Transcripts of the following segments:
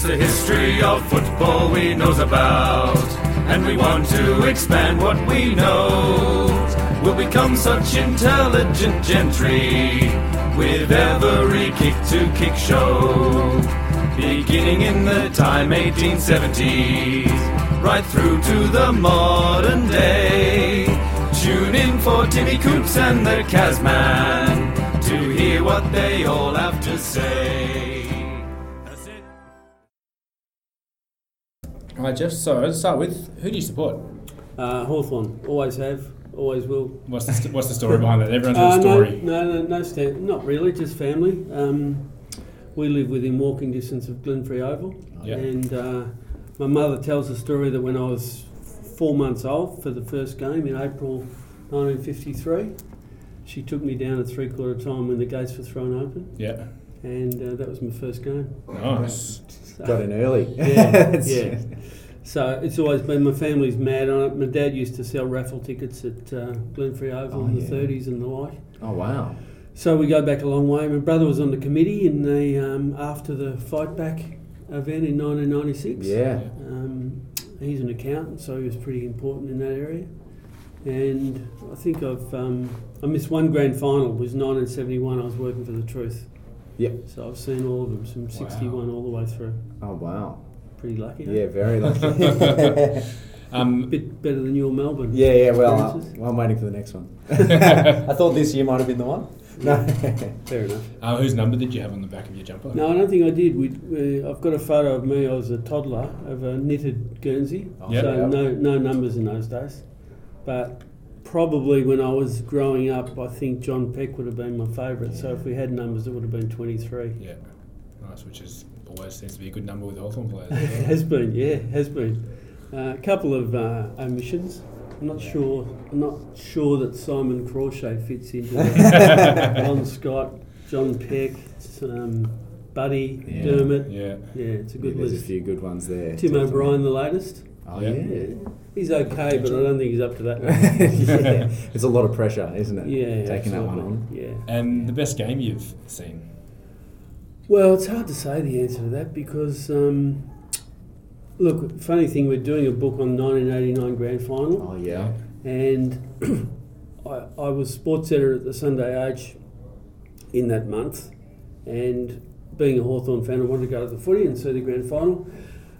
It's the history of football we knows about, and we want to expand what we know. We'll become such intelligent gentry with every kick to kick show. Beginning in the time 1870s, right through to the modern day. Tune in for Timmy Coops and the Casman to hear what they all have to say. Hi, Jeff. So let's start with who do you support? Uh, Hawthorn, always have, always will. What's the, st- what's the story behind that? Everyone's Uh, got a story. no, no, no, stand, not really, just family. Um, we live within walking distance of Glenferrie Oval, Yeah. and uh, my mother tells the story that when I was four months old for the first game in April 1953, she took me down at three quarter time when the gates were thrown open, Yeah. and uh, that was my first game. Nice. So- Got in early. Yeah, yeah. So it's always been my family's mad on it. My dad used to sell raffle tickets at uh, Glenferrie Oval Oh, in the yeah. 30s and the like. Oh wow. So we go back a long way. My brother was on the committee in the um, after the fight back event in 1996. Yeah. Um, he's an accountant, so he was pretty important in that area. And I think I've um, I missed one grand final. It was 1971. I was working for the Truth. Yep. So I've seen all of them from 61 all the way through. Oh wow. Pretty lucky. Yeah, very lucky. Um, Bit better than your Melbourne. yeah, yeah. Well, uh, well, I'm waiting for the next one. I thought this year might have been the one. No. Fair enough. uh, whose number did you have on the back of your jumper? No, I don't think I did. We, we, I've got a photo of me. I was a toddler of a knitted Guernsey, Oh, Yeah. so yeah. no no numbers in those days. But probably when I was growing up, I think John Peck would have been my favourite. So if we had numbers, it would have been twenty three. Yeah. Nice, which is always seems to be a good number with Hawthorn players. It has been, yeah, has been. Uh, a couple of uh, omissions. I'm not sure. I'm not sure that Simon Crawshay fits into that. Ron Scott, John Peck, um, Buddy, Yeah. Dermott. yeah. Yeah, it's a Yeah, good there's a few good ones there. Tim definitely. O'Brien, the latest. Oh Yeah. yeah. Yeah, he's okay, but I don't think he's up to that. yeah. It's a lot of pressure, isn't it? yeah, Taking that one on. Yeah. And the best game you've seen? Well, it's hard to say the answer to that because, um, look, funny thing, we're doing a book on 1989 Grand Final, Oh yeah. and I, I was sports editor at the Sunday Age in that month, and being a Hawthorn fan, I wanted to go to the footy and see the Grand Final,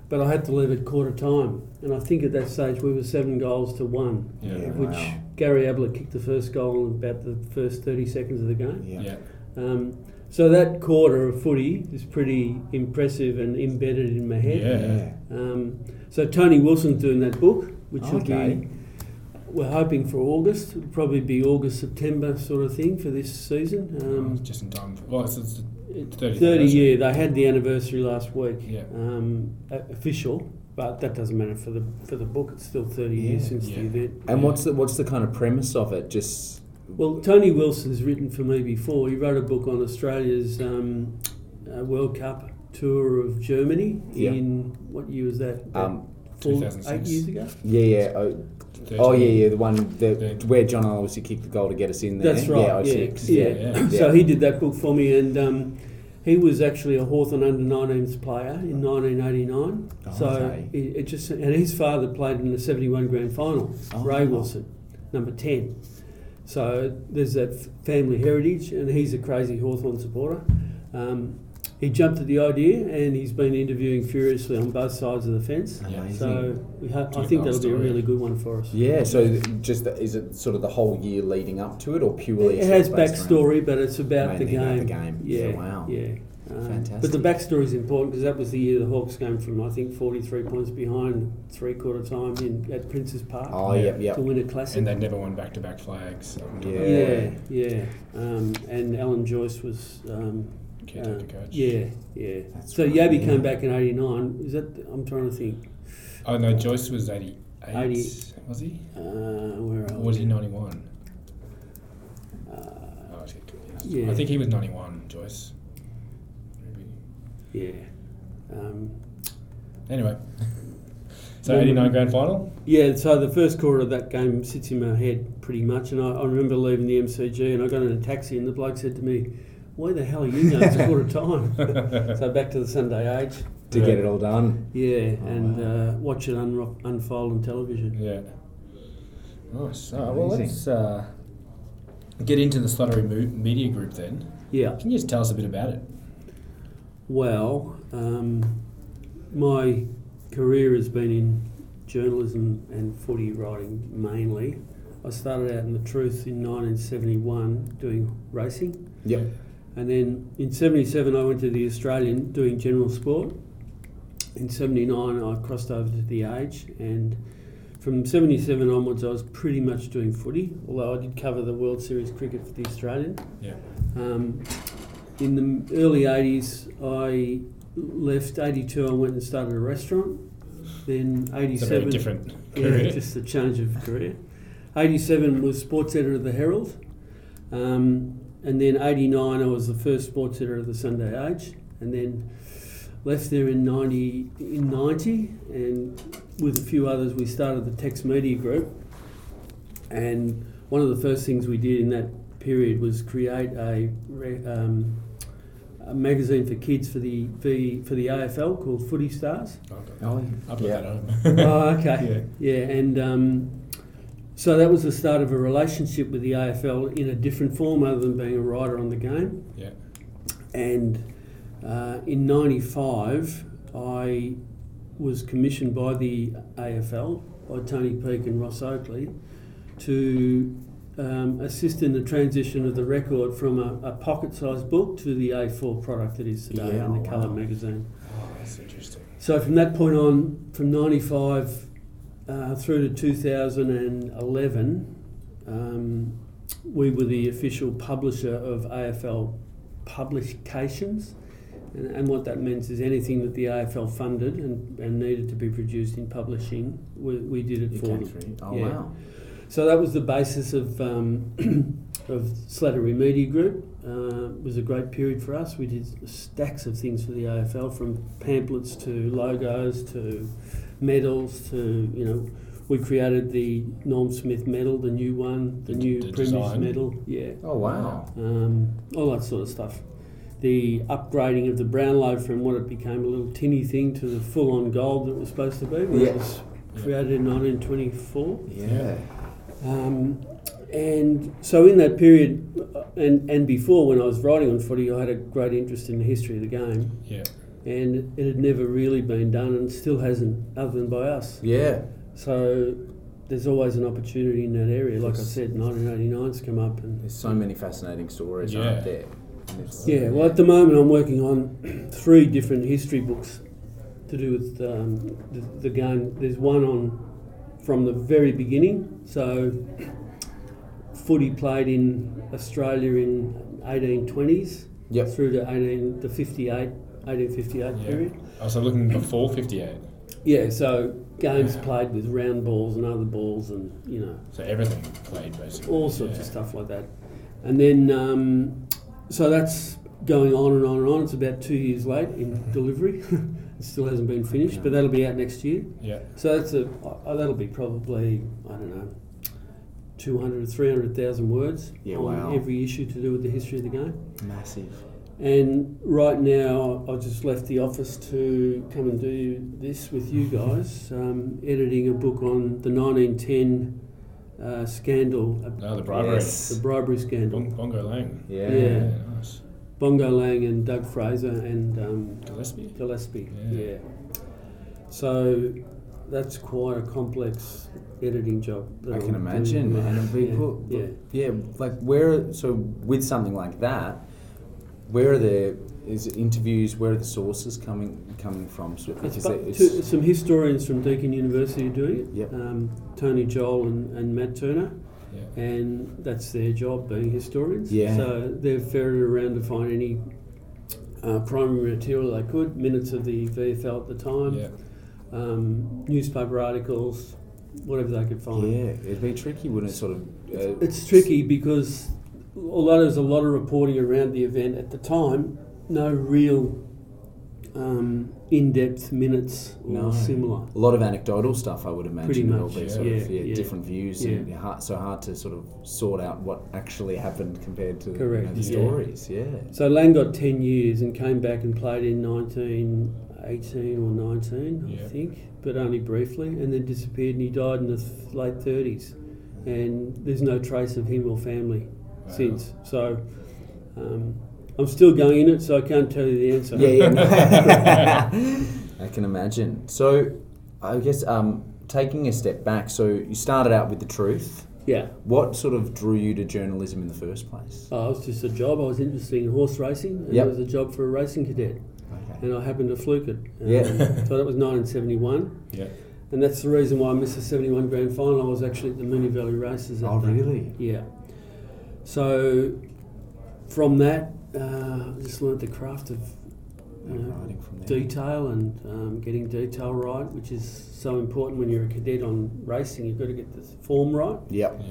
but I had to leave at quarter time, and I think at that stage we were seven goals to one. Yeah. Yeah. which wow. Gary Ablett kicked the first goal in about the first 30 seconds of the game. Yeah. Yeah. Um, so that quarter of footy is pretty impressive and embedded in my head. Yeah. Um, so Tony Wilson's doing that book, which will be, we're hoping for August. It'll probably be August, September sort of thing for this season. Um, just in time. For, well, it's, it's it's 30th 30 anniversary. year, they had the anniversary last week, Yeah. um, official, but that doesn't matter for the for the book. It's still 30 years since Yeah. the event. And what's the what's the kind of premise of it? Just Well, Tony Wilson's written for me before. He wrote a book on Australia's um, uh, World Cup tour of Germany Yeah. in what year was that? About um, four, eight years ago. yeah, yeah. Oh, 13. oh yeah, yeah. The one the, The- where John obviously kicked the goal to get us in there. That's right. Yeah, Yeah, 06. yeah. Yeah. So he did that book for me, and um, he was actually a Hawthorn under 19s player in 1989. Oh, so okay. it, it just and his father played in the 71 grand final. Oh, Ray wow. Wilson, number 10. So there's that family heritage, and he's a crazy Hawthorn supporter. Um, he jumped at the idea, and he's been interviewing furiously on both sides of the fence. Amazing. So we ho- I think that'll be a really good one for us. Yeah, so just the, is it sort of the whole year leading up to it, or purely? It has of based around- backstory, but it's about the Mainly about game. the game. Yeah, Yeah, wow. Yeah. Um, Fantastic. But the backstory is important because that was the year the Hawks came from, I think, 43 points behind three quarter time in, at Princes Park Oh, Yeah. yep, yep. to win a classic. And they never won back to back flags. Yeah. yeah, yeah. Um, and Alan Joyce was. Um, Caretaker uh, coach. Yeah, yeah. That's so right, Yabby yeah. came back in '89. Is that? I'm trying to think. Oh no, Joyce was 88. 80. Was he? Uh, where Or was he 91? Uh, Oh, okay, yes. Yeah. I think he was 91, Joyce. Maybe. Yeah. Um, Anyway. So 89 grand final? Yeah, so the first quarter of that game sits in my head pretty much, and I, I remember leaving the MCG and I got in a taxi, and the bloke said to me, "Why the hell are you going? It's quarter time." so back to the Sunday Age, to Yeah. get it all done. Yeah, Oh, and wow. uh, watch it unro- unfold on television. Yeah. Nice. Oh, well, let's uh, get into the Slattery Media Group then. Yeah. Can you just tell us a bit about it? Well, um, my career has been in journalism and footy writing mainly. I started out in the Truth in 1971 doing racing, Yep. and then in 77 I went to the Australian doing general sport. In 79 I crossed over to the Age, and from 77 onwards I was pretty much doing footy, although I did cover the World Series cricket for the Australian. Yeah. Um, in the early 80s, I left 82. I went and started a restaurant. Then It's a 87. very different yeah, career. just a change of career. 87 was sports editor of the Herald. Um, and then 89, I was the first sports editor of the Sunday Age. And then left there in 90, in 90 and with a few others, we started the Text Media Group. And one of the first things we did in that period was create a, re- um, a magazine for kids for the, the for the AFL called Footy Stars. Okay. Oh, I'll put yeah. that on. oh, okay. Yeah, and um, so that was the start of a relationship with the AFL in a different form, other than being a writer on the game. Yeah. And uh, in '95, I was commissioned by the AFL by Tony Peek and Ross Oakley to um, assist in the transition of the record from a, a pocket-sized book to the A4 product that is today Yeah, in the wow. Colour magazine. Oh, that's interesting. So from that point on, from '95 uh, through to 2011, um, we were the official publisher of AFL publications. And, and what that means is anything that the AFL funded and, and needed to be produced in publishing, we, we did it You for them. Oh, Yeah. wow. So that was the basis of um, of Slattery Media Group. Uh, it was a great period for us. We did stacks of things for the AFL, from pamphlets to logos to medals to you know. We created the Norm Smith medal, the new one, the The- new the Premier's medal, yeah, Oh, wow. um, all that sort of stuff. The upgrading of the Brownlow from what it became a little tinny thing to the full-on gold that it was supposed to be. when Yeah. Was created in 1924. Yeah. Um, and so in that period, uh, and, and before when I was writing on footy, I had a great interest in the history of the game, Yeah. and it had never really been done, and still hasn't, other than by us. Yeah. So there's always an opportunity in that area. Like I Yes. said, 1989's come up, and There's so many fascinating stories Yeah. aren't there. And yeah. Well, at the moment, I'm working on three different history books to do with um, the, the game. There's one on from the very beginning. So, footy played in Australia in 1820s Yep. through to 18 the 58 1858 Yeah. period. I was looking before 58. Yeah. So games Yeah. played with round balls and other balls, and you know So everything played basically. all sorts yeah. of stuff like that. And then, um, so that's going on and on and on. It's about two years late in delivery. it still hasn't been finished, but that'll be out next year. Yeah. So that's a uh, that'll be probably I don't know. 200 300,000 words Yeah, on wow. every issue to do with the history of the game. Massive. And right now, I just left the office to come and do this with you guys, um, editing a book on the 1910 uh, scandal, No, the bribery. Yes. the bribery scandal. Bon- Bongo Lang. Yeah. Yeah. Nice. Bongo Lang and Doug Fraser and um, Gillespie. Gillespie. Yeah. Yeah. So that's quite a complex editing job. that I can imagine. And we yeah. put, yeah. yeah, like where, so with something like that, where are the, is it interviews, where are the sources coming coming from? So, It's, because bu- it- two, some historians from Deakin University doing it. Yep. Um, Tony Joel and, and Matt Turner. Yeah. and that's their job being historians. Yeah. So they're ferreted around to find any uh, primary material they could, minutes of the VFL at the time, Yeah. um, newspaper articles, whatever they could find. yeah, it'd be tricky, wouldn't it? Sort of. Uh, It's tricky because although there's a lot of reporting around the event at the time, no real um, in-depth minutes or No. similar. a lot of anecdotal stuff, I would imagine. Pretty It'll much, be yeah. sort Yeah, of yeah, yeah. different views, Yeah. and hard, so hard to sort of sort out what actually happened compared to you know, Correct, the stories. Yeah. So Lang got 10 years and came back and played in nineteen eighteen or 19, Yeah. I think, but only briefly, and then disappeared. And he died in the th- late 30s, and there's no trace of him or family Wow. since. So um, I'm still going in it, so I can't tell you the answer. Yeah, yeah. I can imagine. So, I guess um, taking a step back, so you started out with the truth. Yeah. What sort of drew you to journalism in the first place? Oh, it was just a job. I was interested in horse racing, and Yep. it was a job for a racing cadet, Okay. and I happened to fluke it. Um, Yeah. so that was 1971, Yeah. and that's the reason why I missed the 71 grand final. I was actually at the Moonee Valley races. Oh, day. really? Yeah. So from that, uh, I just learnt the craft of you know, Writing from detail and um, getting detail right, which is so important when you're a cadet on racing. You've got to get the form right. Yep.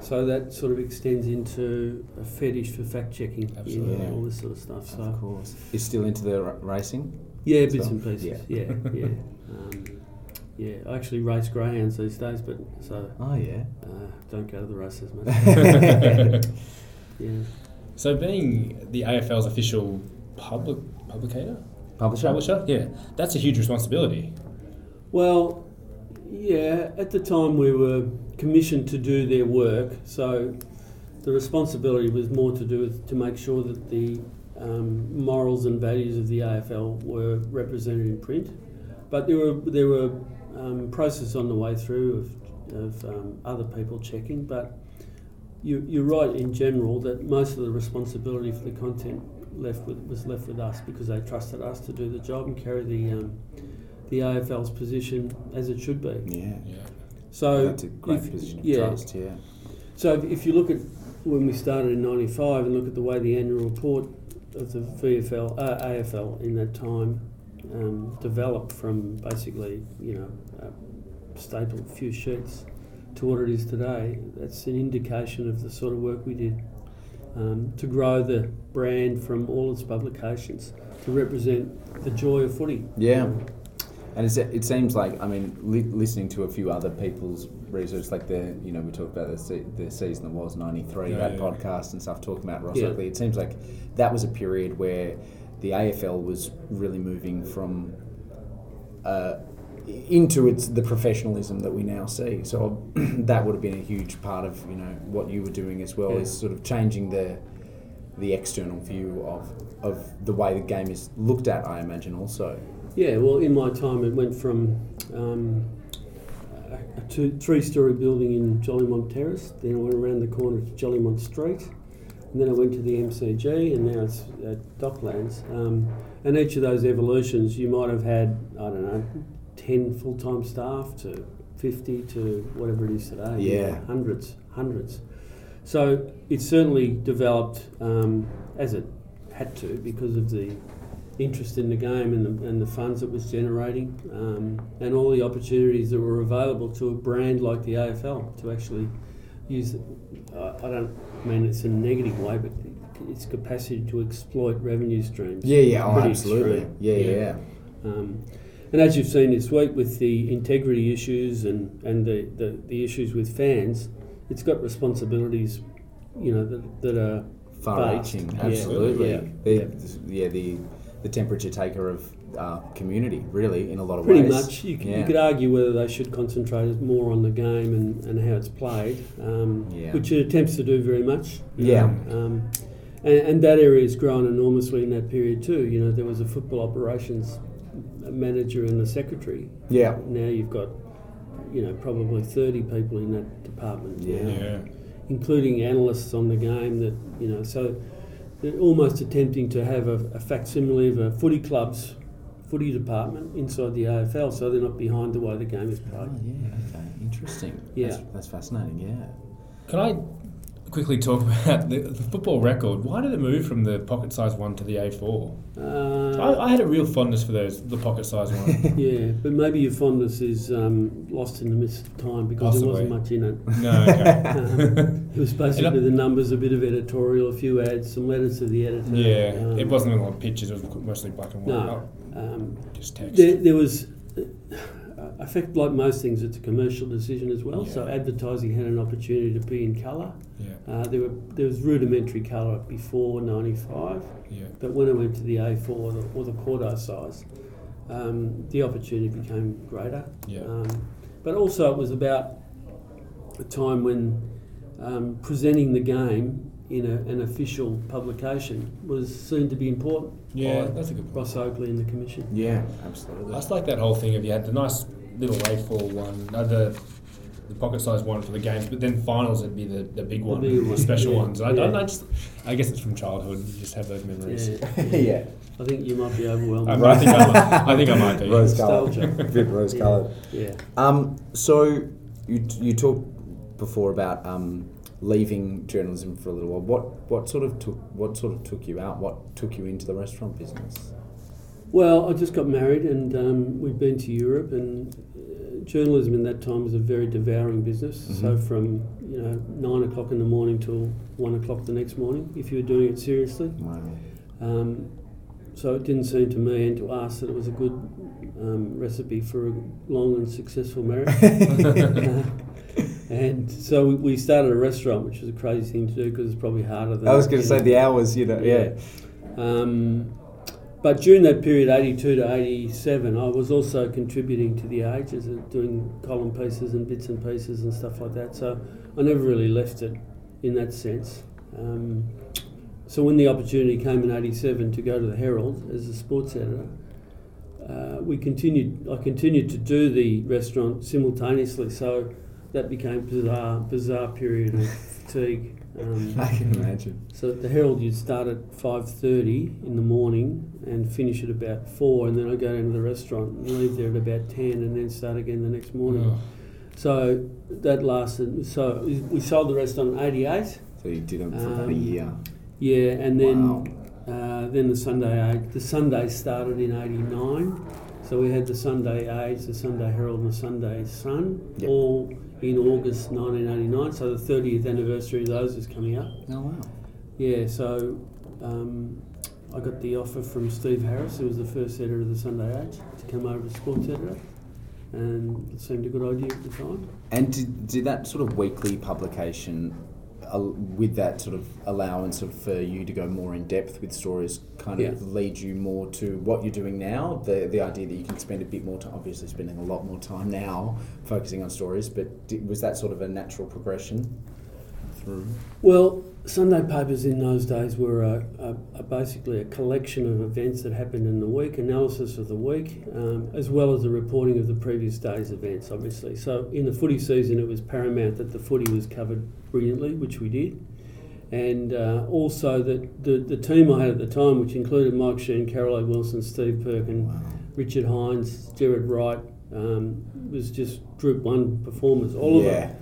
So that sort of extends into a fetish for fact checking, Absolutely. all this sort of stuff. So Of course. You're still into the r- racing? yeah, bits So, and pieces. yeah. Yeah, yeah, um, yeah. I actually race greyhounds these days, but so Oh, yeah. uh, don't go to the races, mate. yeah. So being the AFL's official public publicator, Publisher? publisher, yeah, that's a huge responsibility. Well, yeah, at the time we were commissioned to do their work, so the responsibility was more to do with to make sure that the um, morals and values of the AFL were represented in print. But there were there were um, processes on the way through of, of um, other people checking, but you, you're right in general that most of the responsibility for the content left with, was left with us because they trusted us to do the job and carry the um, the AFL's position as it should be. Yeah. Yeah. So That's a great if- position of yeah. trust, yeah. So if, if you look at when we started in '95 and look at the way the annual report of the VFL, uh, AFL in that time um, developed from basically you know a staple few sheets to what it is today, that's an indication of the sort of work we did um, to grow the brand from all its publications to represent the joy of footy. Yeah. And it's, it seems like, I mean, li- listening to a few other people's research, like the, you know, we talked about the, se- the season that was 93, Yeah, that yeah. podcast and stuff, talking about Ross Yeah. Oakley. It seems like that was a period where the AFL was really moving from uh, into its the professionalism that we now see. So that would have been a huge part of, you know, what you were doing as well, Yeah. is sort of changing the the external view of, of the way the game is looked at, I imagine, also. Yeah, well, in my time, it went from um, a two, three-storey building in Jolimont Terrace. Then I went around the corner to Jolimont Street, and then I went to the MCG, and now it's at Docklands. Um, and each of those evolutions, you might have had I don't know, ten full-time staff to fifty to whatever it is today. you know, Yeah. hundreds, hundreds. So it certainly developed um, as it had to because of the interest in the game and the, and the funds it was generating um, and all the opportunities that were available to a brand like the AFL to actually use. Uh, I don't mean it's in a negative way, but its capacity to exploit revenue streams. Yeah, yeah, oh, absolutely. extreme. Yeah, yeah, Yeah. yeah. Um, and as you've seen this week with the integrity issues and, and the, the, the issues with fans, it's got responsibilities, you know, that, that are Far-reaching, absolutely. Yeah, The, yeah. yeah, the the temperature taker of uh, community, really, in a lot of Pretty ways. much. You, c Yeah. you could argue whether they should concentrate more on the game and, and how it's played, um, Yeah. which it attempts to do very much. Yeah. know. Um, and, and that area has grown enormously in that period too. You know, there was a football operations manager and a secretary. Yeah. Now you've got, you know, probably 30 people in that department. now, Yeah. Yeah. Including analysts on the game that, you know, so they're almost attempting to have a, a facsimile of a footy club's footy department inside the AFL so they're not behind the way the game is played. Oh, yeah, okay. Interesting. Yeah. That's, that's fascinating, yeah. Can I quickly talk about the, the football record? Why did it move from the pocket size one to the A4? Uh, I, I had a real fondness for those the pocket size one. yeah, but maybe your fondness is um, lost in the midst of time because there wasn't much in it. no, okay. Um, it was basically the numbers, a bit of editorial, a few ads, some letters to the editor. Yeah, um, it wasn't a lot of pictures. It was mostly black and white. No, um, just text. there, there was, uh, I think, like most things, it's a commercial decision as well. So advertising had an opportunity to be in colour. yeah, Uh, there were there was rudimentary colour before '95, yeah. but when it went to the A4 or the, or the quarto size, um, the opportunity became greater. Yeah. Um, but also, it was about a time when um, presenting the game in a, an official publication was seen to be important. Yeah, by that's a good point. Ross Oakley and the commission. Yeah, absolutely. I absolutely. just like that whole thing of you had the nice little A4 one, uh, the the pocket sized one for the games, but then finals would be the, the big one, bigger the special yeah, ones. I, yeah. I, just, I guess it's from childhood. You just have those memories. Yeah, yeah. I think you might be overwhelmed. I, by I think I, might, I think I might be. Rose coloured. Bit rose Yeah. coloured. Yeah. Um, so you you talked before about um, leaving journalism for a little while. What what sort of took what sort of took you out? What took you into the restaurant business? Well, I just got married and um, we've been to Europe and uh, journalism in that time was a very devouring business. So Mhm. from you know nine o'clock in the morning till one o'clock the next morning, if you were doing it seriously. Wow. Um, so it didn't seem to me and to us that it was a good um, recipe for a long and successful marriage. Uh, and so we- we started a restaurant, which was a crazy thing to do because it's probably harder than. I was going to say know, the hours. You know, yeah. um, but during that period, 82 to 87, I was also contributing to the ages as a, doing column pieces and bits and pieces and stuff like that. So I never really left it in that sense. Um, so when the opportunity came in 87 to go to the Herald as a sports editor, uh, we continued. I continued to do the restaurant simultaneously. So that became a bizarre, bizarre period of fatigue. Um, I can imagine. so at the Herald, you'd start at five thirty in the morning and finish at about four, and then I'd go down to the restaurant and leave there at about ten, and then start again the next morning. Oh. So that lasted. So we- sold the restaurant in eighty eight. So you did for about a Um, year. Yeah, and then Wow. uh, then the Sunday Age. The Sunday started in eighty nine. So we had the Sunday Age, the Sunday Herald, and the Sunday Sun, Yep. all in August 1989. So the 30th anniversary of those is coming up. Oh wow. Yeah, so um, I got the offer from Steve Harris, who was the first editor of the Sunday Age, to come over as sports editor, and it seemed a good idea at the time. And did, did that sort of weekly publication, uh, with that sort of allowance of for you to go more in depth with stories, kind of Yeah. lead you more to what you're doing now? The the idea that you can spend a bit more time, obviously spending a lot more time now focusing on stories, but did, was that sort of a natural progression through? Well, Sunday papers in those days were a, a, a basically a collection of events that happened in the week, analysis of the week, um, as well as the reporting of the previous day's events, obviously. So in the footy season, it was paramount that the footy was covered brilliantly, which we did. And uh, also that the, the team I had at the time, which included Mike Sheahan, Carol O. Wilson, Steve Perkin, Wow. Richard Hinds, Jared Wright, um, was just Group One performers, all of them.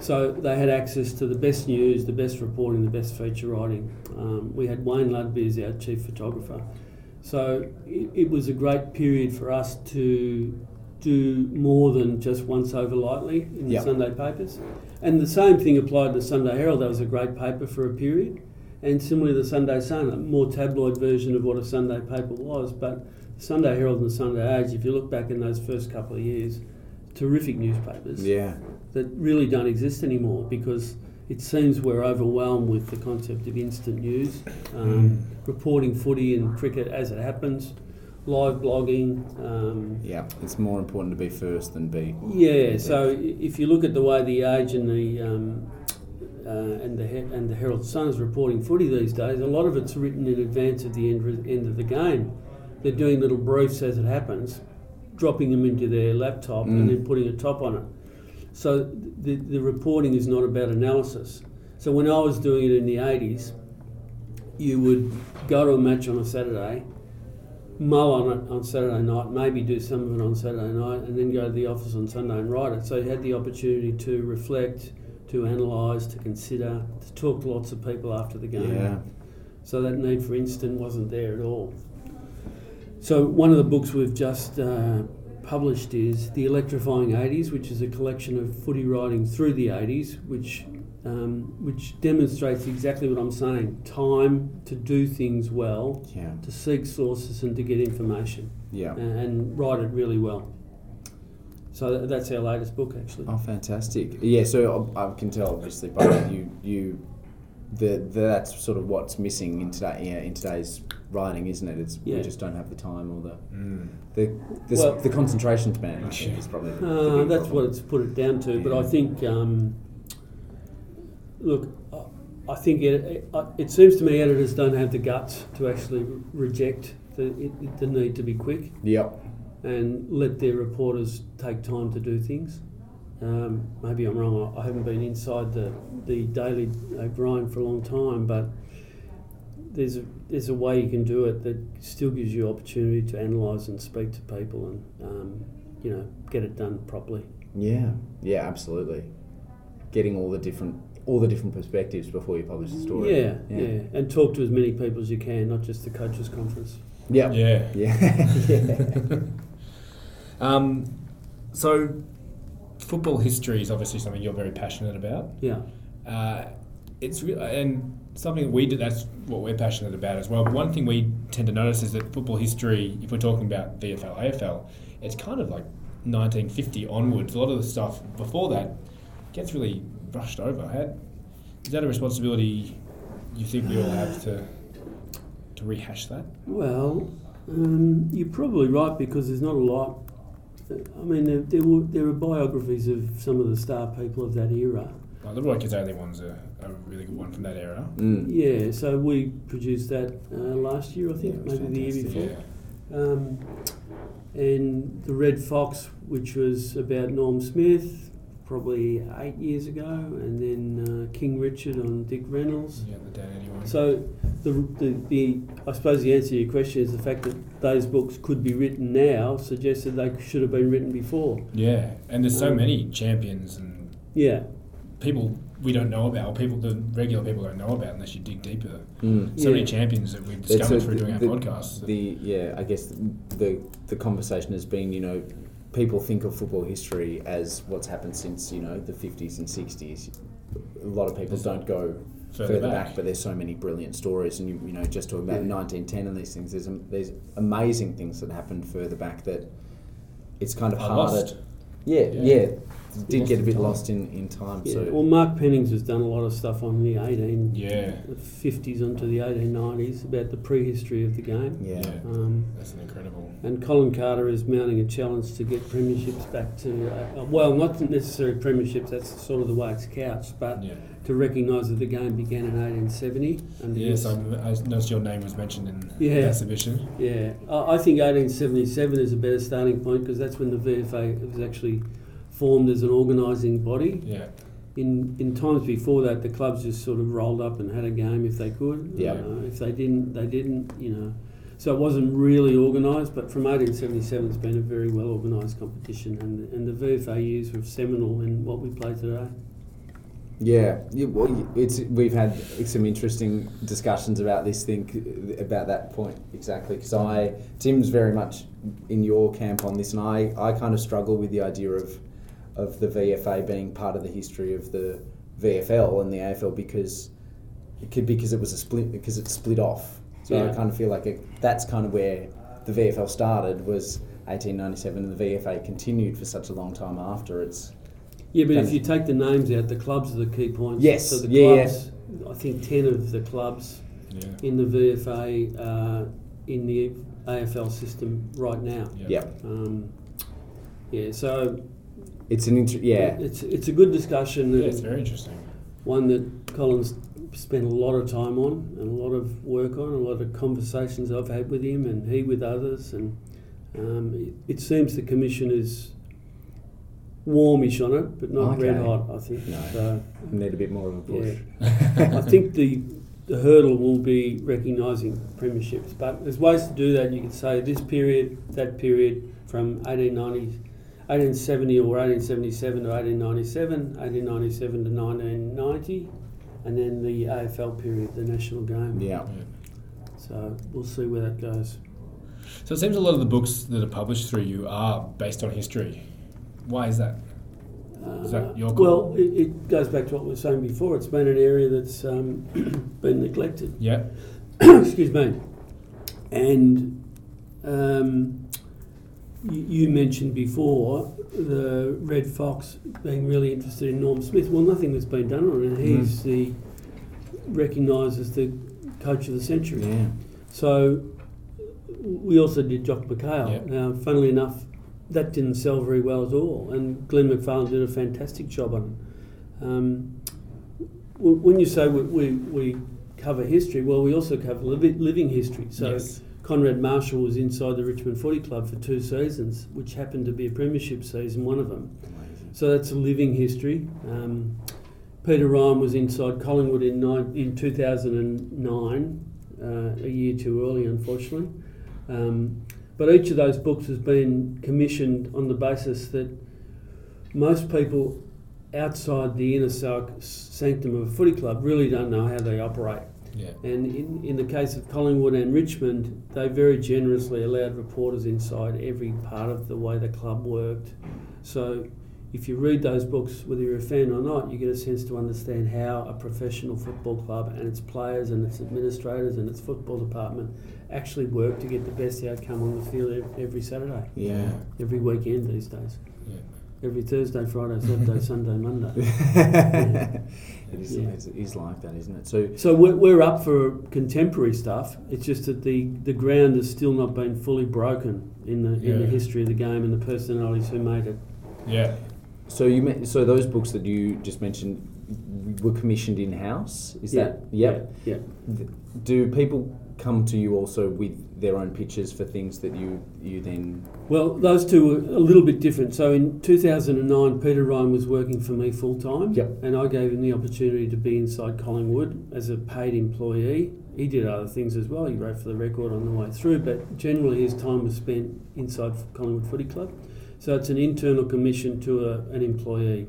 So they had access to the best news, the best reporting, the best feature writing. Um, we had Wayne Ludbey as our chief photographer. So it, it was a great period for us to do more than just once over lightly in the Yep. Sunday papers. And the same thing applied to the Sunday Herald. That was a great paper for a period. And similarly, the Sunday Sun, a more tabloid version of what a Sunday paper was. But the Sunday Herald and the Sunday Age, if you look back in those first couple of years, terrific newspapers Yeah. that really don't exist anymore because it seems we're overwhelmed with the concept of instant news, um, reporting footy and cricket as it happens, live blogging. Um, Yeah. It's more important to be first than be. yeah, so if you look at the way the Age and the um, uh, and the He- and the Herald Sun is reporting footy these days, a lot of it's written in advance of the end, end of the game. They're doing little briefs as it happens, dropping them into their laptop Mm. and then putting a top on it. So the, the reporting is not about analysis. So when I was doing it in the 80s, you would go to a match on a Saturday, mull on it on Saturday night, maybe do some of it on Saturday night, and then go to the office on Sunday and write it. So you had the opportunity to reflect, to analyse, to consider, to talk to lots of people after the game. Yeah. So that need for instant wasn't there at all. So one of the books we've just uh, published is The Electrifying 80s, which is a collection of footy writing through the 80s, which um, which demonstrates exactly what I'm saying: time to do things well, Yeah. to seek sources, and to get information, Yeah. and, and write it really well. So that's our latest book, actually. Oh, fantastic! Yeah, so I, I can tell obviously by you you the, the that's sort of what's missing in today yeah, in today's writing, isn't it? It's we just don't have the time or the Mm. the the, Well- the concentration span. I think is probably the, the Uh, big that's problem. what it's put it down to. But I think, um, look, I- I think it, it, it seems to me editors don't have the guts to actually reject the, it, the need to be quick Yep. and let their reporters take time to do things. Um, maybe I'm wrong. I I haven't been inside the, the daily uh, grind for a long time, but there's a, there's a way you can do it that still gives you opportunity to analyse and speak to people and um, you know get it done properly. Yeah. Yeah. Absolutely. Getting all the different all the different perspectives before you publish the story. Yeah, yeah, and talk to as many people as you can, not just the coaches' conference. Yep. Yeah. Yeah. yeah. Um, so, football history is obviously something you're very passionate about. Yeah, Uh, it's re- and something that we do. That's what we're passionate about as well. But one thing we tend to notice is that football history, if we're talking about VFL, AFL, it's kind of like 1950 onwards. A lot of the stuff before that gets really brushed over. How, is that a responsibility you think we all have to to rehash that? well, um, you're probably right because there's not a lot. I mean, there, there, were, there are biographies of some of the star people of that era. Like the Roy Cazaly one's a, a really good one from that era. Mm. Yeah, so we produced that uh, last year, I think, Yeah, maybe the year before. Yeah. Um, and the Red Fox, which was about Norm Smith, probably eight years ago, and then uh, King Richard on Dick Reynolds. Yeah, the Dan Eddie one. So the, the, the I suppose the answer to your question is the fact that those books could be written now suggests that they should have been written before. yeah, and there's so Um, many champions and Yeah, people we don't know about, or people the regular people don't know about unless you dig deeper. Mm. So many champions that we've discovered a- through doing the, our podcasts. The yeah, I guess the the conversation has been, you know, people think of football history as what's happened since you know the fifties and sixties. A lot of people don't go further, further, back. back. but there's so many brilliant stories, and you, you know, just talking about Yeah. 1910 and these things. There's am- there's amazing things that happened further back that it's kind of I harder. lost. Yeah, Yeah. yeah, did Lost get a bit time. lost in, in time. yeah. So Well, Mark Pennings has done a lot of stuff on the 18 Yeah, the 50s onto the 1890s about the prehistory of the game. yeah, Yeah. Um, that's an incredible. And Colin Carter is mounting a challenge to get premierships back to, uh, well, not necessarily premierships, that's sort of the way it's couched, but Yeah. to recognise that the game began in 1870. And Yes, I, I noticed your name was mentioned in Yeah. the exhibition. yeah, I, I think 1877 is a better starting point because that's when the VFA was actually formed as an organising body. Yeah, In in times before that, the clubs just sort of rolled up and had a game if they could. Yeah. Uh, if they didn't, they didn't. You know, so it wasn't really organised. But from 1877, it's been a very well organised competition, and and the VFAUs were seminal in what we play today. Yeah, yeah well, it's we've had some interesting discussions about this thing, about that point exactly. Because I, Tim's very much in your camp on this, and I, I kind of struggle with the idea of, of the VFA being part of the history of the VFL and the AFL because, it could because it was a split because it split off. So I kind of feel like it, that's kind of where the VFL started was 1897, and the VFA continued for such a long time after. It's Yeah, but if you take the names out, the clubs are the key points. Yes, So the yeah, yeah. clubs, I think 10 of the clubs yeah, in the VFA are in the AFL system right now. yeah. yeah, Um, yeah, so it's an inter- yeah. it's it's a good discussion. Yeah, it's very interesting. one that Colin's spent a lot of time on and a lot of work on, a lot of conversations I've had with him and he with others, and um, it, it seems the commission is warmish on it, but not red hot. I think. No. So, Need a bit more of a push. yeah. I think the the hurdle will be recognising premierships, but there's ways to do that. You could say this period, that period, from 1890. 1870 or 1877 to 1897, 1897 to 1990, and then the AFL period, the national game. Yeah. So we'll see where that goes. So it seems a lot of the books that are published through you are based on history. Why is that? Is that your call? Uh, Well, it, it goes back to what we were saying before. It's been an area that's um, been neglected. Yeah, Excuse me. And um, you, mentioned before the Red Fox being really interested in Norm Smith. Well, nothing that's been done on it. He's the recognised as the coach of the century. Yeah. So we also did Jock McHale. Yep. Now, funnily enough, that didn't sell very well at all, and Glenn McFarlane did a fantastic job on it. Um, when you say we, we, we cover history, well, we also cover living history. So Yes. Konrad Marshall was inside the Richmond Footy Club for two seasons, which happened to be a premiership season, one of them. Amazing. So that's a living history. Um, Peter Ryan was inside Collingwood in, nine, in 2009, uh, a year too early, unfortunately. Um, but each of those books has been commissioned on the basis that most people outside the inner sanctum of a footy club really don't know how they operate. Yeah. And in, in the case of Collingwood and Richmond, they very generously allowed reporters inside every part of the way the club worked. So if you read those books, whether you're a fan or not, you get a sense to understand how a professional football club and its players and its administrators and its football department actually work to get the best outcome on the field every Saturday, Yeah. every weekend these days. Yeah. Every Thursday, Friday, Saturday, Sunday, Monday. it is, Yeah. it's- it is like that, isn't it? So, So we're, we're up for contemporary stuff. It's just that the, the ground has still not been fully broken in the in the history of the game and the personalities who made it. Yeah. so you me- so those books that you just mentioned were commissioned in house. Is yeah, that yep? Yeah, Th- Do people come to you also with their own pitches for things that you you then? Well, those two were a little bit different. So in 2009, Peter Ryan was working for me full time, Yep. and I gave him the opportunity to be inside Collingwood as a paid employee. He did other things as well. He wrote for the record on the way through, but generally his time was spent inside Collingwood Footy Club. So it's an internal commission to a, an employee.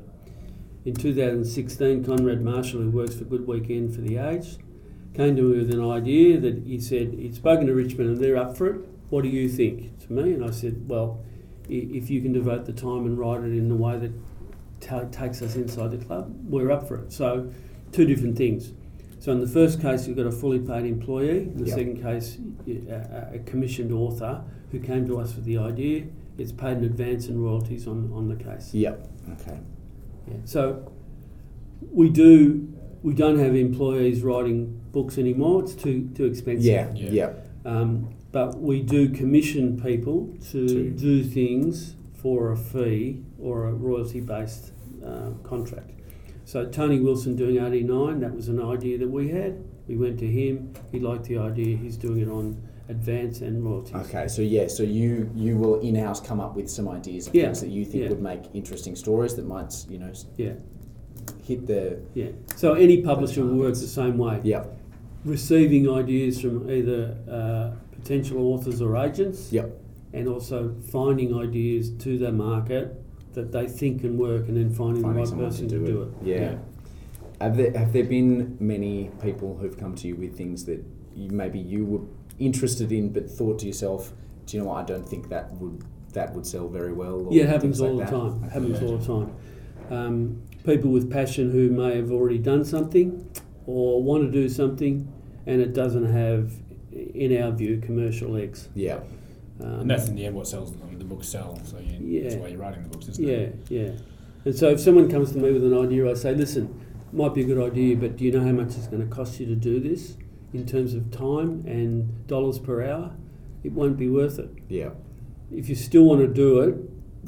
In 2016, Konrad Marshall, who works for Good Weekend for the Age, came to me with an idea that he said he'd spoken to Richmond and they're up for it. What do you think? To me, and I said, well, if you can devote the time and write it in the way that ta- takes us inside the club, we're up for it. So, two different things. So, in the first case, you've got a fully paid employee. In the Yep. second case, a commissioned author who came to us with the idea. It's paid in advance and royalties on, on the case. Yep. Okay. Yeah. So we do we don't have employees writing books anymore. It's too too expensive. Yeah. Yeah. Yeah. Um, but we do commission people to To- do things for a fee or a royalty based uh, contract. So Tony Wilson doing 89, that was an idea that we had. We went to him. He liked the idea. He's doing it on advance and royalties. Okay. So yeah. So you you will in house come up with some ideas of Yeah. things that you think Yeah. would make interesting stories that might you know Yeah, hit the yeah. So any publisher will work the same way. yeah receiving ideas from either uh, potential authors or agents, yep and also finding ideas to the market that they think can work, and then finding, Finding the right person to to do do it. it. Yeah. Have there have there been many people who've come to you with things that you, maybe you were interested in but thought to yourself, do you know what? I don't think that would that would sell very well. Or Yeah, it happens all like the time. Okay. Happens Yeah. all the time. Um, people with passion who may have already done something or want to do something, and it doesn't have, in our view, commercial legs. Yeah. Um, And that's in the end what sells them. The books sell, so you, that's Yeah. why you're writing the books, isn't Yeah, it? yeah. And so if someone comes to me with an idea, I say, listen, might be a good idea, but do you know how much it's going to cost you to do this in terms of time and dollars per hour? It won't be worth it. Yeah. If you still want to do it,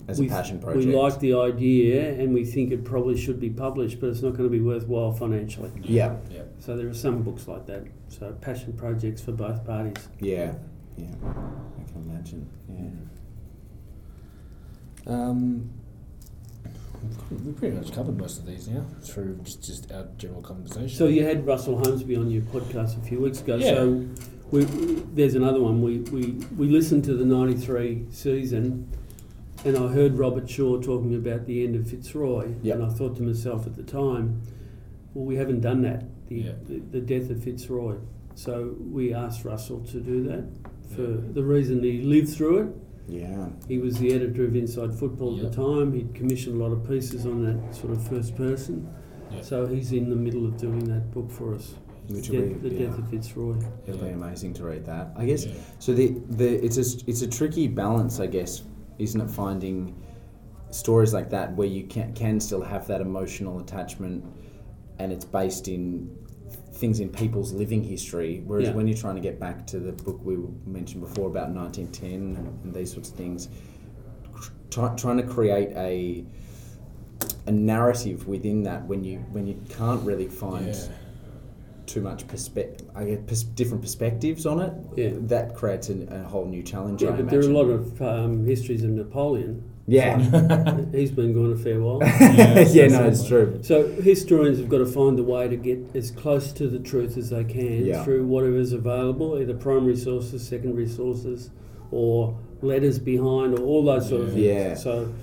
As we, a passion project. we like the idea and we think it probably should be published, but it's not going to be worthwhile financially. Yeah. Yeah. So there are some books like that. So passion projects for both parties. Yeah. Yeah. I can imagine. Yeah. Um, We've pretty much covered most of these now through just, just our general conversation. So you had Russell Holmesby on your podcast a few weeks ago. Yeah. So we, we- there's another one. We, we, we listened to the 93 season and I heard Robert Shaw talking about the end of Fitzroy. Yep. And I thought to myself at the time, well, we haven't done that, the, Yeah. the, the death of Fitzroy. So we asked Russell to do that for Yeah. the reason he lived through it. yeah. He was the editor of Inside Football Yep. at the time. He'd commissioned a lot of pieces on that sort of first person. Yeah. So he's in the middle of doing that book for us. Which Death- be, the yeah. death of Fitzroy. It'll be amazing to read that. I guess Yeah. so. The the it's a it's a tricky balance, I guess, isn't it? Finding stories like that where you can can still have that emotional attachment, and it's based in things in people's living history. Whereas Yeah. when you're trying to get back to the book we mentioned before about 1910 and, and these sorts of things, try, trying to create a a narrative within that when you when you can't really find Yeah. Too much perspective, I guess pers- different perspectives on it. Yeah. that creates an, a whole new challenge. Yeah, I but there are a lot of um, histories of Napoleon. Yeah, He's been gone a fair while. yeah, that's no, it. it's true. So historians have got to find a way to get as close to the truth as they can Yeah. through whatever is available, either primary sources, secondary sources, or letters behind, or all those sort of things. Yeah. So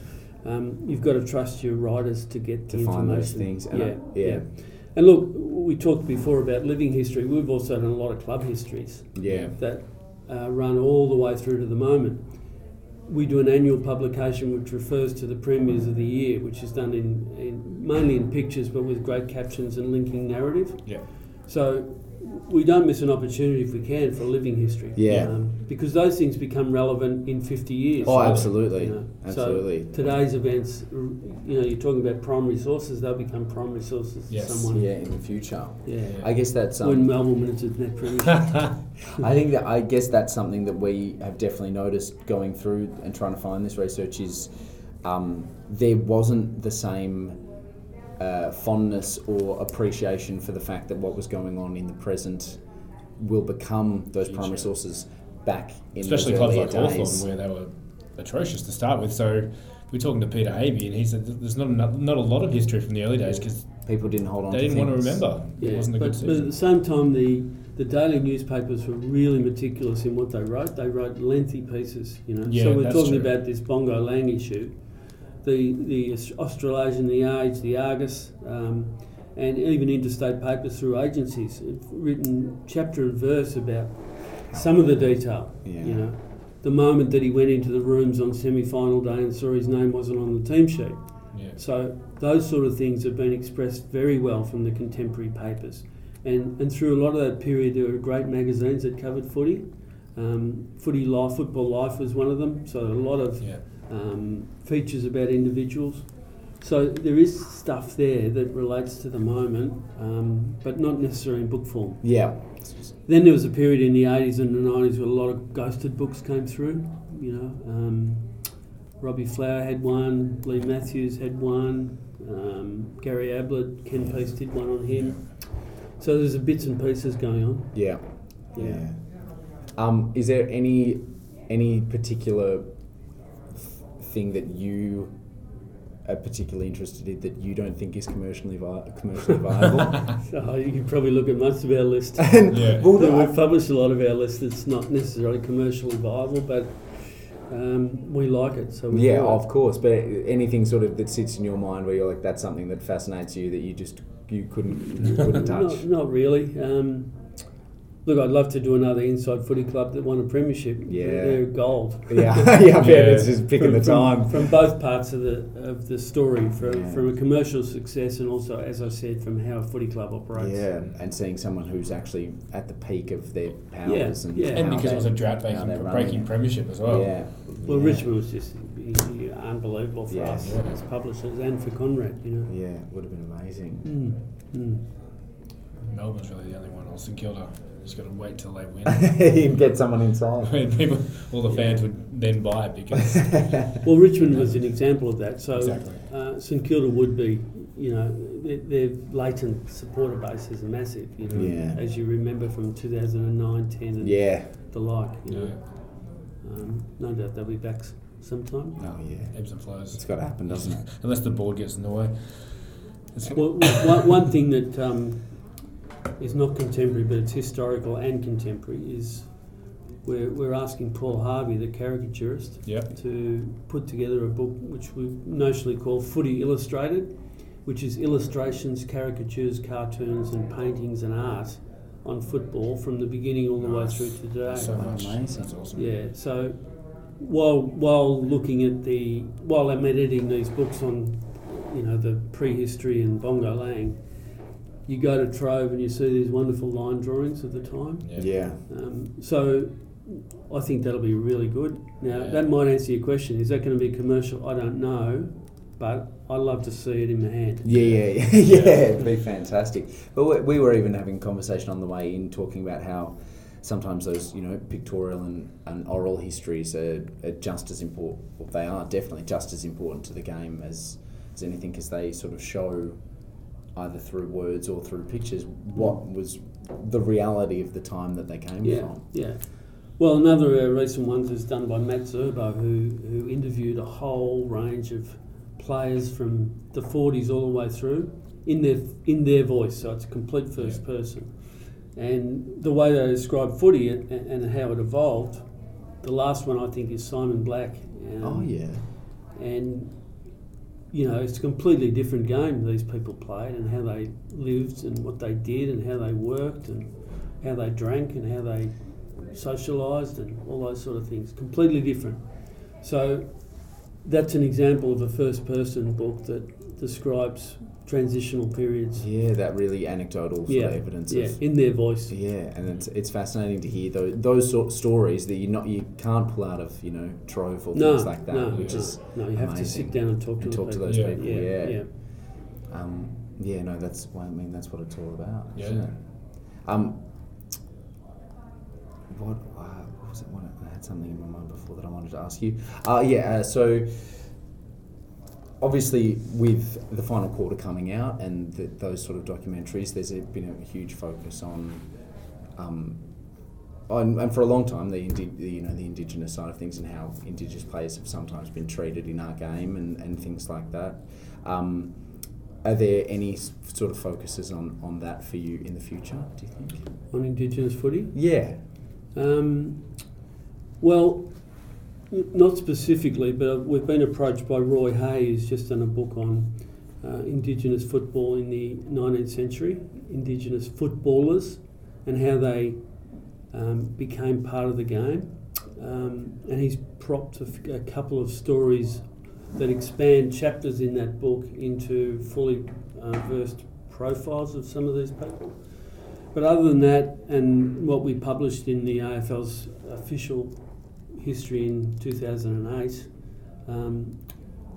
um, you've got to trust your writers to get To the find information. those things, and yeah, I- yeah. And look, we talked before about living history. We've also done a lot of club histories Yeah, that uh, run all the way through to the moment. We do an annual publication which refers to the premiers of the year, which is done in, in mainly in pictures but with great captions and linking narrative. Yeah. So we don't miss an opportunity if we can for a living history. Yeah. Um, because those things become relevant in 50 years. Oh, absolutely. you know. Absolutely. So today's events, you know, you're talking about primary sources, they'll become primary sources Yes. to someone. yeah, in the future. Yeah. I guess that's um, when Melbourne wins its net premiership. I think that I guess that's something that we have definitely noticed going through and trying to find this research is um, there wasn't the same uh, fondness or appreciation for the fact that what was going on in the present will become those primary Future. sources back in Especially clubs like Hawthorn, days. where they were atrocious to start with. So we're talking to Peter Havey, and he said there's not enough, not a lot of history from the early days because People didn't hold on. they to didn't want to things. remember. It wasn't a but, good but at the same time, the the daily newspapers were really meticulous in what they wrote. They wrote lengthy pieces, you know. Yeah, so we're talking true. about this Bongo Lang issue, the the Australasian, the Age, the Argus, um, and even interstate papers through agencies have written chapter and verse about some of the detail. Yeah. You know, the moment that he went into the rooms on semi-final day and saw his name wasn't on the team sheet. yeah. So those sort of things have been expressed very well from the contemporary papers. And, and through a lot of that period, there were great magazines that covered footy. Um, footy Life, Football Life was one of them. So a lot of Yeah. Um, features about individuals. So there is stuff there that relates to the moment, um, but not necessarily in book form. Yeah. Then there was a period in the 80s and the 90s where a lot of ghosted books came through. You know, um, Robbie Flower had one, Leigh Matthews had one, um, Gary Ablett, Ken Piesse did one on him. So there's a bits and pieces going on. Yeah. Yeah. Yeah. Um, is there any any particular thing that you are particularly interested in that you don't think is commercially vi- commercially viable? So you can probably look at most of our list. and, Yeah. well, So we've published a lot of our list that's not necessarily commercially viable, but um, we like it. So we yeah, do it. of course. But anything sort of that sits in your mind where you're like, that's something that fascinates you that you just you couldn't you couldn't touch. Not, not really. Um, look, I'd love to do another inside footy club that won a premiership. Yeah. they're gold. yeah, yeah, Yeah. it's just picking from, the time. from, from both parts of the of the story, from, Yeah. from a commercial success and also, as I said, from how a footy club operates. Yeah, and seeing someone who's actually at the peak of their powers and yeah. And how because it was a drought how breaking, breaking premiership as well. Yeah. Well, yeah. Richmond was just he- he- unbelievable for Yes. us as publishers and for Konrad. You know. Yeah, would have been amazing. Mm. Mm. Melbourne's really the only one. Or St Kilda. Just got to wait till they win. and get someone inside. I mean, people, all the fans would then buy it because Well, Richmond was an example of that. So Exactly. uh, St Kilda would be, you know, their, their latent supporter base is massive. You know, Yeah. as you remember from 2009, 10, and Yeah. the like. You you know, know, um, no doubt they'll be back sometime. Oh yeah. ebbs and flows. It's got to happen, doesn't it? Unless the board gets in the way. Well, one, one thing that um, is not contemporary, but it's historical and contemporary, is we're, we're asking Paul Harvey, the caricaturist, Yep. to put together a book which we notionally call Footy Illustrated, which is illustrations, caricatures, cartoons, and paintings and art on football from the beginning all the way through to today. so much. amazing. That's awesome. Yeah, so while while looking at the while I'm editing these books on, you know, the prehistory and Bongo Lang, you go to Trove and you see these wonderful line drawings of the time. Yeah. Yeah. Um, so I think that'll be really good. Now Yeah. that might answer your question. Is that going to be commercial? I don't know, but I'd love to see it in my hand. Yeah, yeah, yeah, yeah. It'd be fantastic. But we, we were even having a conversation on the way in, talking about how sometimes those, you know, pictorial and, and oral histories are, are just as important. Well, they are definitely just as important to the game as, as anything, because they sort of show either through words or through pictures what was the reality of the time that they came Yeah, from. yeah. Well, another uh, recent one was done by Matt Zurbo, who, who interviewed a whole range of players from the 40s all the way through in their in their voice. So it's complete first Yeah. person, and the way they describe footy and, and how it evolved. The last one I think is Simon Black. Um, Oh, yeah. and you know it's a completely different game these people played and how they lived and what they did and how they worked and how they drank and how they socialised and all those sort of things. Completely different. So that's an example of a first person book that describes transitional periods Yeah, that really anecdotal sort yeah of evidence yeah of in their voice Yeah, and it's, it's fascinating to hear those, those sort of stories that you not you can't pull out of you know Trove or no things like that, no which no, is no you have to sit down and talk to and the talk to those Yeah. people. yeah Yeah, yeah Um, yeah, no, that's well, I mean that's what it's all about. Yeah. It? Um, what, uh, what was it? What, I had something in my mind before that I wanted to ask you. Uh, yeah, uh, so obviously with the final quarter coming out and the, those sort of documentaries, there's a, been a huge focus on. Um, on, and for a long time, the, indi- the you know the indigenous side of things and how indigenous players have sometimes been treated in our game and, and things like that. Um, are there any sort of focuses on, on that for you in the future? Do you think? on indigenous footy Yeah. Um, well, not specifically, but we've been approached by Roy Hay, who's just done a book on uh, Indigenous football in the 19th century, Indigenous footballers, and how they um, became part of the game. Um, and he's propped a couple of stories that expand chapters in that book into fully uh, versed profiles of some of these people. But other than that, and what we published in the AFL's official history in 2008, um,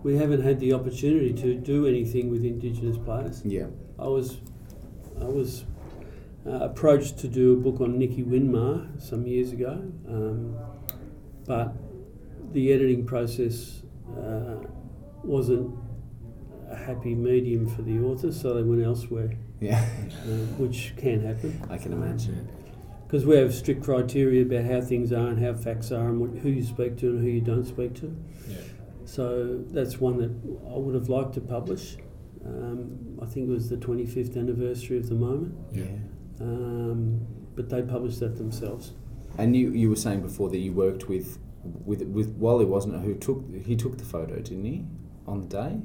we haven't had the opportunity to do anything with Indigenous players. Yeah. I was, I was uh, approached to do a book on Nicky Winmar some years ago, um, but the editing process uh, wasn't a happy medium for the author, so they went elsewhere, Yeah. uh, which can happen I can imagine. Because we have strict criteria about how things are and how facts are and what, who you speak to and who you don't speak to. Yeah. So that's one that I would have liked to publish. Um, I think it was the 25th anniversary of the moment, Yeah. um, but they published that themselves. And you, you were saying before that you worked with with with Wally, wasn't it? Who took he took the photo, didn't he, on the day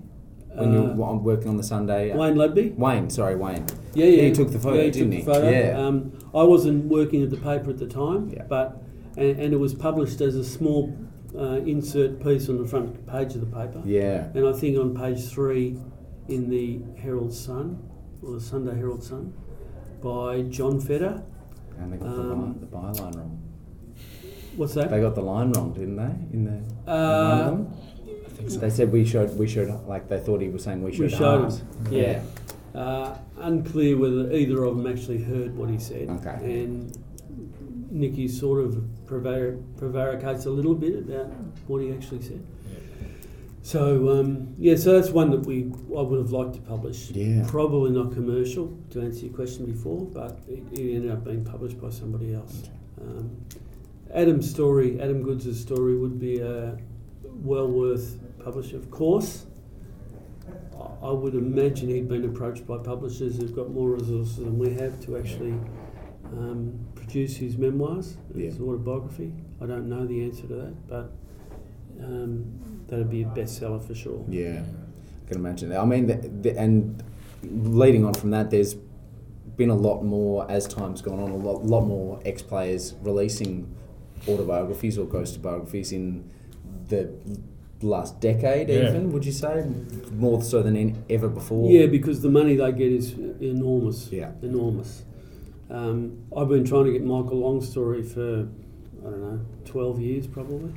when you Uh, working on the Sunday? Wayne Ludbey? Wayne, sorry, Wayne. Yeah, yeah. He took the photo, yeah, he didn't took he? The photo. Yeah. Um, I wasn't working at the paper at the time, Yeah. but and, and it was published as a small uh, insert piece on the front page of the paper. Yeah. And I think on page three in the Herald Sun, or the Sunday Herald Sun, by John Feder. And they got Um, the, line, the byline wrong. What's that? They got the line wrong, didn't they? In the Uh, of them? I think so. They said we showed we showed like they thought he was saying we showed, We showed halves. him, yeah. Uh, unclear whether either of them actually heard what he said. Okay. And Nicky sort of prevar- prevaricates a little bit about what he actually said. So um, yeah, so that's one that we I would have liked to publish. Yeah. Probably not commercial to answer your question before, but it, it ended up being published by somebody else. Um, Adam's story, Adam Goodes' story, would be uh, well worth publishing. Of course, I- I would imagine he'd been approached by publishers who've got more resources than we have to actually um, produce his memoirs, his Yeah. autobiography. I don't know the answer to that, but um, that'd be a bestseller for sure. Yeah, I can imagine that. I mean, the, the, and leading on from that, there's been a lot more as time's gone on. A lot, lot more ex players releasing autobiographies or ghost biographies in the last decade. Yeah. Even would you say more so than in, ever before? Yeah, because the money they get is enormous. Yeah. Enormous. Um, I've been trying to get Michael Long's story for, I don't know, 12 years probably,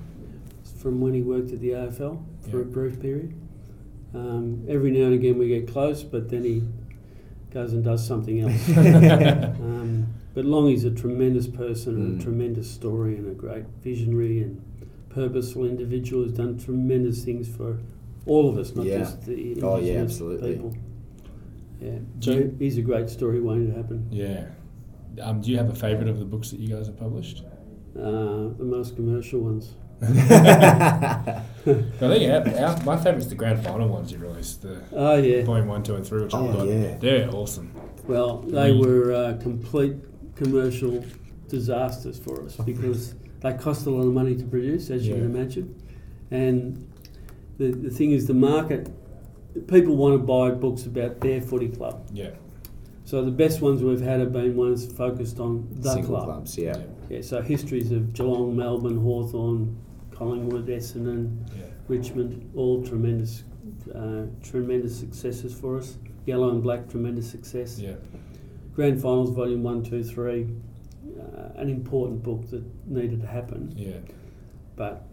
from when he worked at the AFL for a brief period. Um, every now and again we get close, but then he goes and does something else. um, but Longy's a tremendous person and Mm. a tremendous story and a great visionary and purposeful individual who's done tremendous things for all of us, not Yeah. just the Oh, yeah, Indigenous absolutely. people. Yeah, Do so you- he's a great story waiting to happen. Yeah. Um, do you have a favourite of the books that you guys have published? Uh, the most commercial ones. I think our, our, my favourite's the grand final ones you released, the Oh yeah. volume one, two, and three, which Oh, I've got. yeah. They're awesome. Well, they Mm. were uh, complete commercial disasters for us because they cost a lot of money to produce, as you can imagine. And the, the thing is, the market, people want to buy books about their footy club. Yeah. So the best ones we've had have been ones focused on the Single club. clubs, yeah. Yeah, so histories of Geelong, Melbourne, Hawthorn, Collingwood, Essendon, Yeah. Richmond, all tremendous, uh, tremendous successes for us. Yellow and Black, tremendous success. Yeah. Grand Finals, Volume 1, 2, 3, uh, an important book that needed to happen. Yeah. But,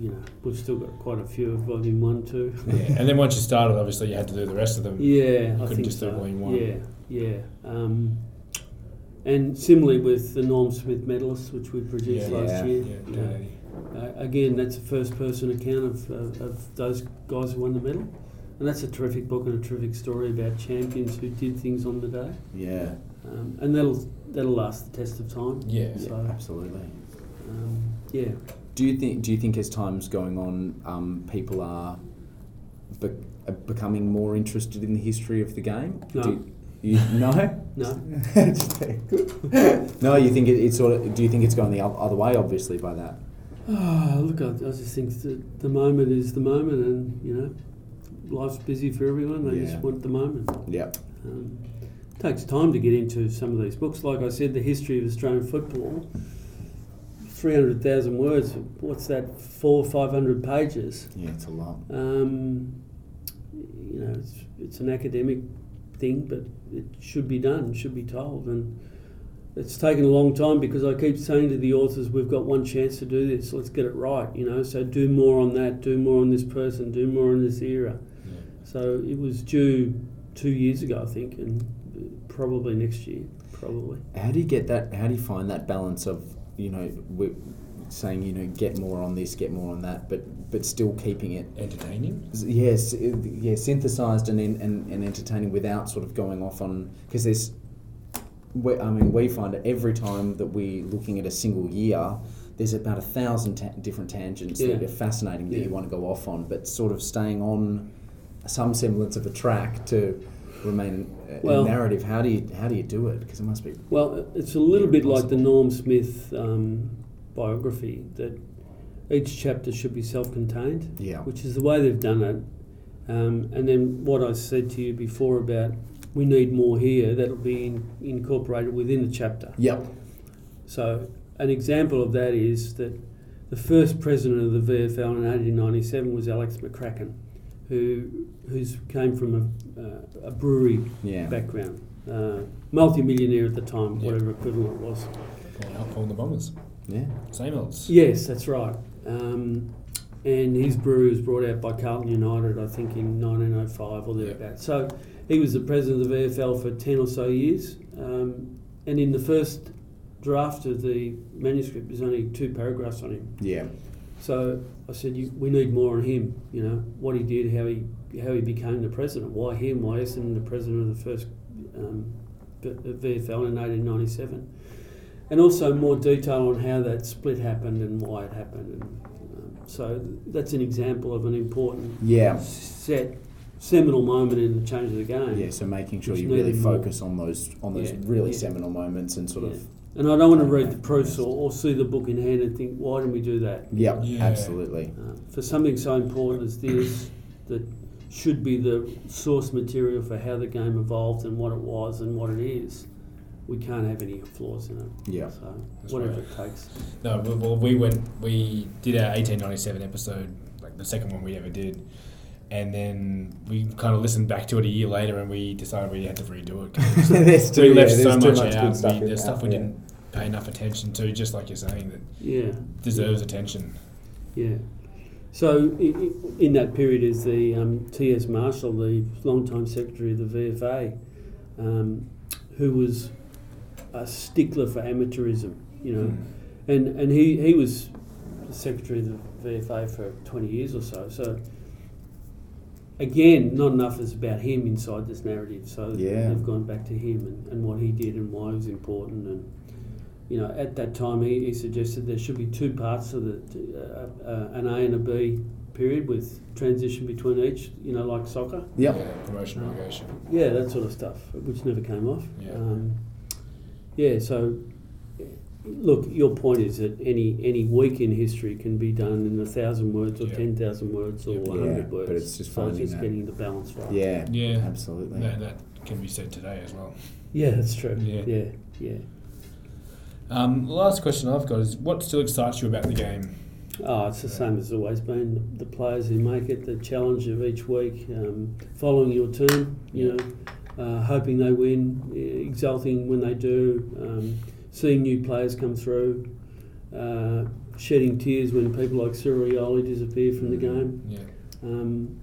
you know, we've still got quite a few of Volume 1, 2. Yeah. and then once you started, obviously, you had to do the rest of them. Yeah, I couldn't think just do so. Volume 1. Yeah, yeah. Um, and similarly with the Norm Smith medalists, which we produced Yeah. last Yeah. year. Yeah. uh, Daddy. Uh, again, that's a first person account of, of, of those guys who won the medal. And that's a terrific book and a terrific story about champions who did things on the day. Yeah, Um, and that'll, that'll last the test of time. Yeah. yeah, absolutely. um, yeah. Do you think? Do you think as time's going on, um, people are, be- are becoming more interested in the history of the game? No. Do you, no. No. no, you think it, it's sort of. Do you think it's going the other way? Obviously, by that. Ah, look, I, I just think that the moment is the moment, and you know, life's busy for everyone. They Yeah. just want the moment. Yeah. Um, takes time to get into some of these books. Like I said, the history of Australian football, three hundred thousand words. What's that? Four, five hundred pages. Yeah, it's a lot. Um, you know, it's, it's an academic thing, but it should be done, should be told. And it's taken a long time because I keep saying to the authors, we've got one chance to do this, let's get it right, you know. So do more on that, do more on this person, do more on this era. Yeah. So it was due two years ago, I think, and probably next year, probably. How do you get that? How do you find that balance of you know we saying you know get more on this, get more on that, but but still keeping it Entertaining. yes yeah synthesized and in, and, and entertaining without sort of going off on because there's we, I mean we find it every time that we're looking at a single year there's about a thousand ta- different tangents Yeah. that are fascinating that Yeah. you want to go off on but sort of staying on some semblance of a track to remain Well- a narrative how do you how do you do it because it must be Well, it's a little bit like the. Norm Smith um, biography that each chapter should be self-contained, yeah which is the way they've done it. Um, and then what I said to you before about we need more here, that'll be in, incorporated within the chapter. yep So an example of that is that the first president of the VFL in 1897 was Alex McCracken, who who's came from a, uh, a brewery yeah background, uh, multi-millionaire at the time, Yeah. whatever equivalent it was. Paul Alcorn, the Bombers. yeah Same olds. Yes, that's right. Um, and his brewery was brought out by Carlton United, I think, in 1905 or thereabouts. So he was the president of the VFL for 10 or so years. Um, and in the first draft of the manuscript, there's only two paragraphs on him. yeah So I said, you, we need more on him. You know what he did, how he how he became the president, why him, why isn't the president of the first um, VFL in 1897, and also more detail on how that split happened and why it happened. And, um, so that's an example of an important yeah set seminal moment in the change of the game. Yeah, so making sure you really needed more. focus on those on those Yeah, really yeah. seminal moments and sort Yeah. of And I don't want to read the proofs or, or see the book in hand and think, why didn't we do that? yeah, Yeah. absolutely. Uh, for something so important as this, that should be the source material for how the game evolved and what it was and what it is, we can't have any flaws in it. Yeah. So That's whatever right. it takes. No, well, well, we went. We did our 1897 episode, like the second one we ever did, and then we kind of listened back to it a year later, and we decided we had to redo it. 'cause there's we left yeah, so too much, much out. stuff we, there's stuff we there, didn't pay enough attention to, just like you're saying, that Yeah. deserves attention. Yeah. So in that period is the um, T.S. Marshall, the long-time secretary of the VFA, um, who was a stickler for amateurism, you know, and and he, he was secretary of the VFA for 20 years or so. So again, not enough is about him inside this narrative. So Yeah. they've gone back to him and, and what he did and why it was important. And you know, at that time, he, he suggested there should be two parts to the uh, uh, an A and a B period with transition between each. You know, like soccer. Yep. Yeah, promotion relegation. Yeah, that sort of stuff, which never came off. Yeah. Um, yeah. So, look, your point is that any any week in history can be done in a thousand words or Yeah. ten thousand words or Yeah. a hundred Yeah, words. but it's just so it's finding just that- getting the balance right. Yeah. Yeah. Absolutely. That, that can be said today as well. Yeah, that's true. Yeah. Yeah. Yeah. Um, the last question I've got is what still excites you about the game? Oh, it's the same as always been. The, the players who make it, the challenge of each week, um, following your team, you know, uh, hoping they win, exulting when they do, um, seeing new players come through, uh, shedding tears when people like Cyril Rioli disappear from the game. Yeah. Um,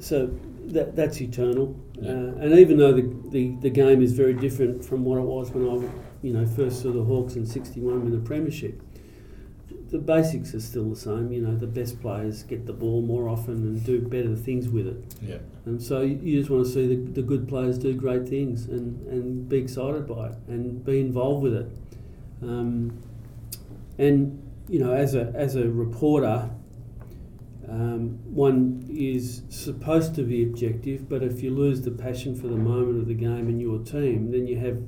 so that, that's eternal. Yeah. Uh, and even though the, the, the game is very different from what it was when I you know, first saw the Hawks in 61 with the Premiership, the basics are still the same. You know, the best players get the ball more often and do better things with it. Yeah. And so you just want to see the, the good players do great things and, and be excited by it and be involved with it. Um, and you know, as a as a reporter, um, one is supposed to be objective, but if you lose the passion for the moment of the game and your team, then you have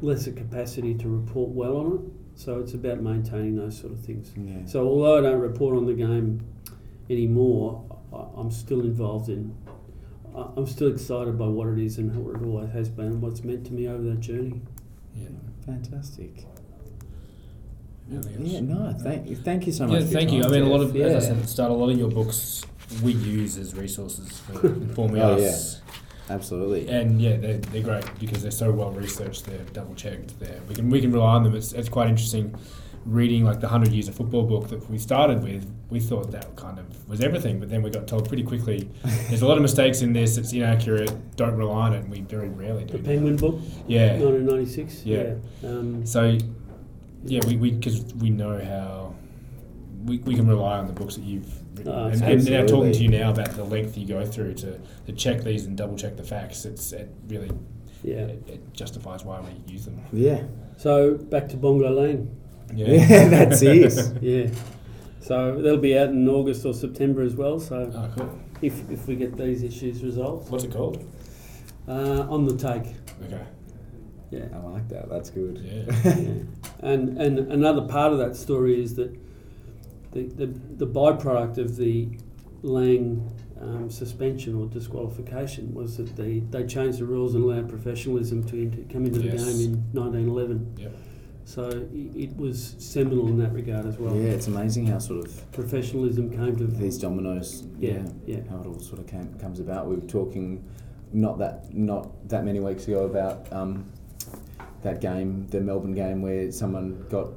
lesser capacity to report well on it. So it's about maintaining those sort of things. Yeah. So although I don't report on the game anymore, I- I'm still involved in. I- I'm still excited by what it is and what it always has been and what's meant to me over that journey. Yeah. Fantastic. Anything? Yeah, no, thank, you, thank you so much. Yeah, thank you. I mean, a lot of, yeah. as I said at the start, a lot of your books we use as resources for informing Oh, us. Absolutely. And yeah, they're, they're great because they're so well researched. They're double checked. They're, we can we can rely on them. It's, it's quite interesting reading like the hundred years of football book that we started with. We thought that kind of was everything, but then we got told pretty quickly there's a lot of mistakes in this. It's inaccurate. Don't rely on it. And we very rarely do. The that. Penguin book, Yeah. 1996. Yeah. Um, So, yeah, we because we, know how we, we can rely on the books that you've written, Oh, and, and now talking to you now about the length you go through to, to check these and double check the facts. It's it really yeah. it, it justifies why we use them. Yeah. So back to Bongo Lang. Yeah, that's it. Yeah. So they'll be out in August or September as well. So Oh, cool. if, if we get these issues resolved, What's it called? uh, on the take. Okay. Yeah. I like that. That's good. Yeah. yeah. And and another part of that story is that the the, the byproduct of the Lang um, suspension or disqualification was that they, they changed the rules and allowed professionalism to into, come into Yes. the game in 1911. Yep. So it was seminal in that regard as well. Yeah, it's amazing how sort of Professionalism came to these dominoes. Yeah, yeah. How it all sort of came, comes about. We were talking not that not that many weeks ago about um, that game, the Melbourne game, where someone got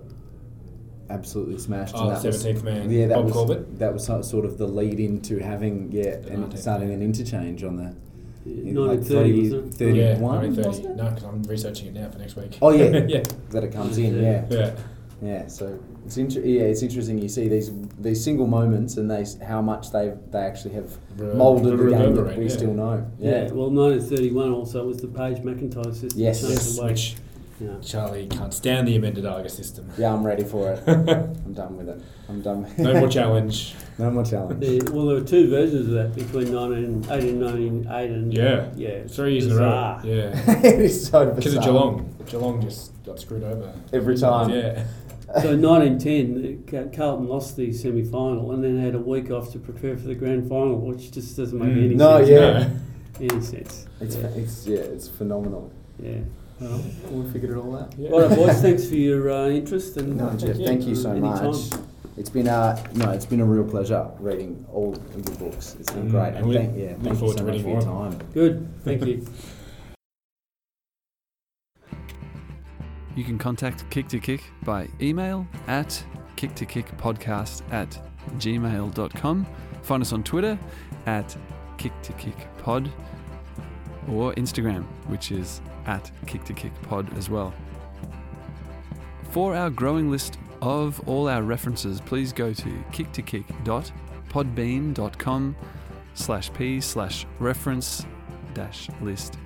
absolutely smashed. Oh, and that was- man, Yeah, that Bob was Corbett? that was sort of the lead into having yeah, and starting an interchange on the. Yeah, like 1930, 30, 30 31, 1930. wasn't? No, because I'm researching it now for next week. Oh, yeah. yeah. That it comes in, yeah. Yeah. Yeah, so it's inter- yeah, it's interesting. You see these these single moments and they how much they they actually have Re- moulded the game that we yeah. still know. Yeah. well, 1931 also was the Page McIntyre system. Yes. changed Yes, the which Yeah. Charlie can't stand the amended Argus system. Yeah, I'm ready for it. I'm done with it. I'm done. No more challenge. no more challenge. There- well, there were two versions of that between 19, 1898 and Yeah. yeah, Three years in a row. Yeah. it is so Because of bizarre. Geelong. Geelong just got screwed over. Every time. Yeah. So in 1910, Carlton lost the semi-final and then had a week off to prepare for the grand final, which just doesn't make Mm. any No, sense. yeah. Any sense. It's yeah. it's yeah, it's phenomenal. yeah. Well, we figured it all out. Yeah. Well, boys, thanks for your uh, interest and No, Jeff, you. thank you so Anytime. much. It's been uh no, it's been a real pleasure reading all of your books. It's been Mm, great. and And thank, yeah, look thank you forward so to much for your time. Good, thank you. You can contact Kick to Kick by email at kick to kick podcast at gmail.com. Find us on Twitter at kick to kick pod or Instagram, which is at kick to kick pod as well. For our growing list of all our references, please go to kicktokick.podbean.com slash p slash reference dash list.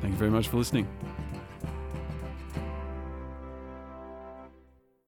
Thank you very much for listening.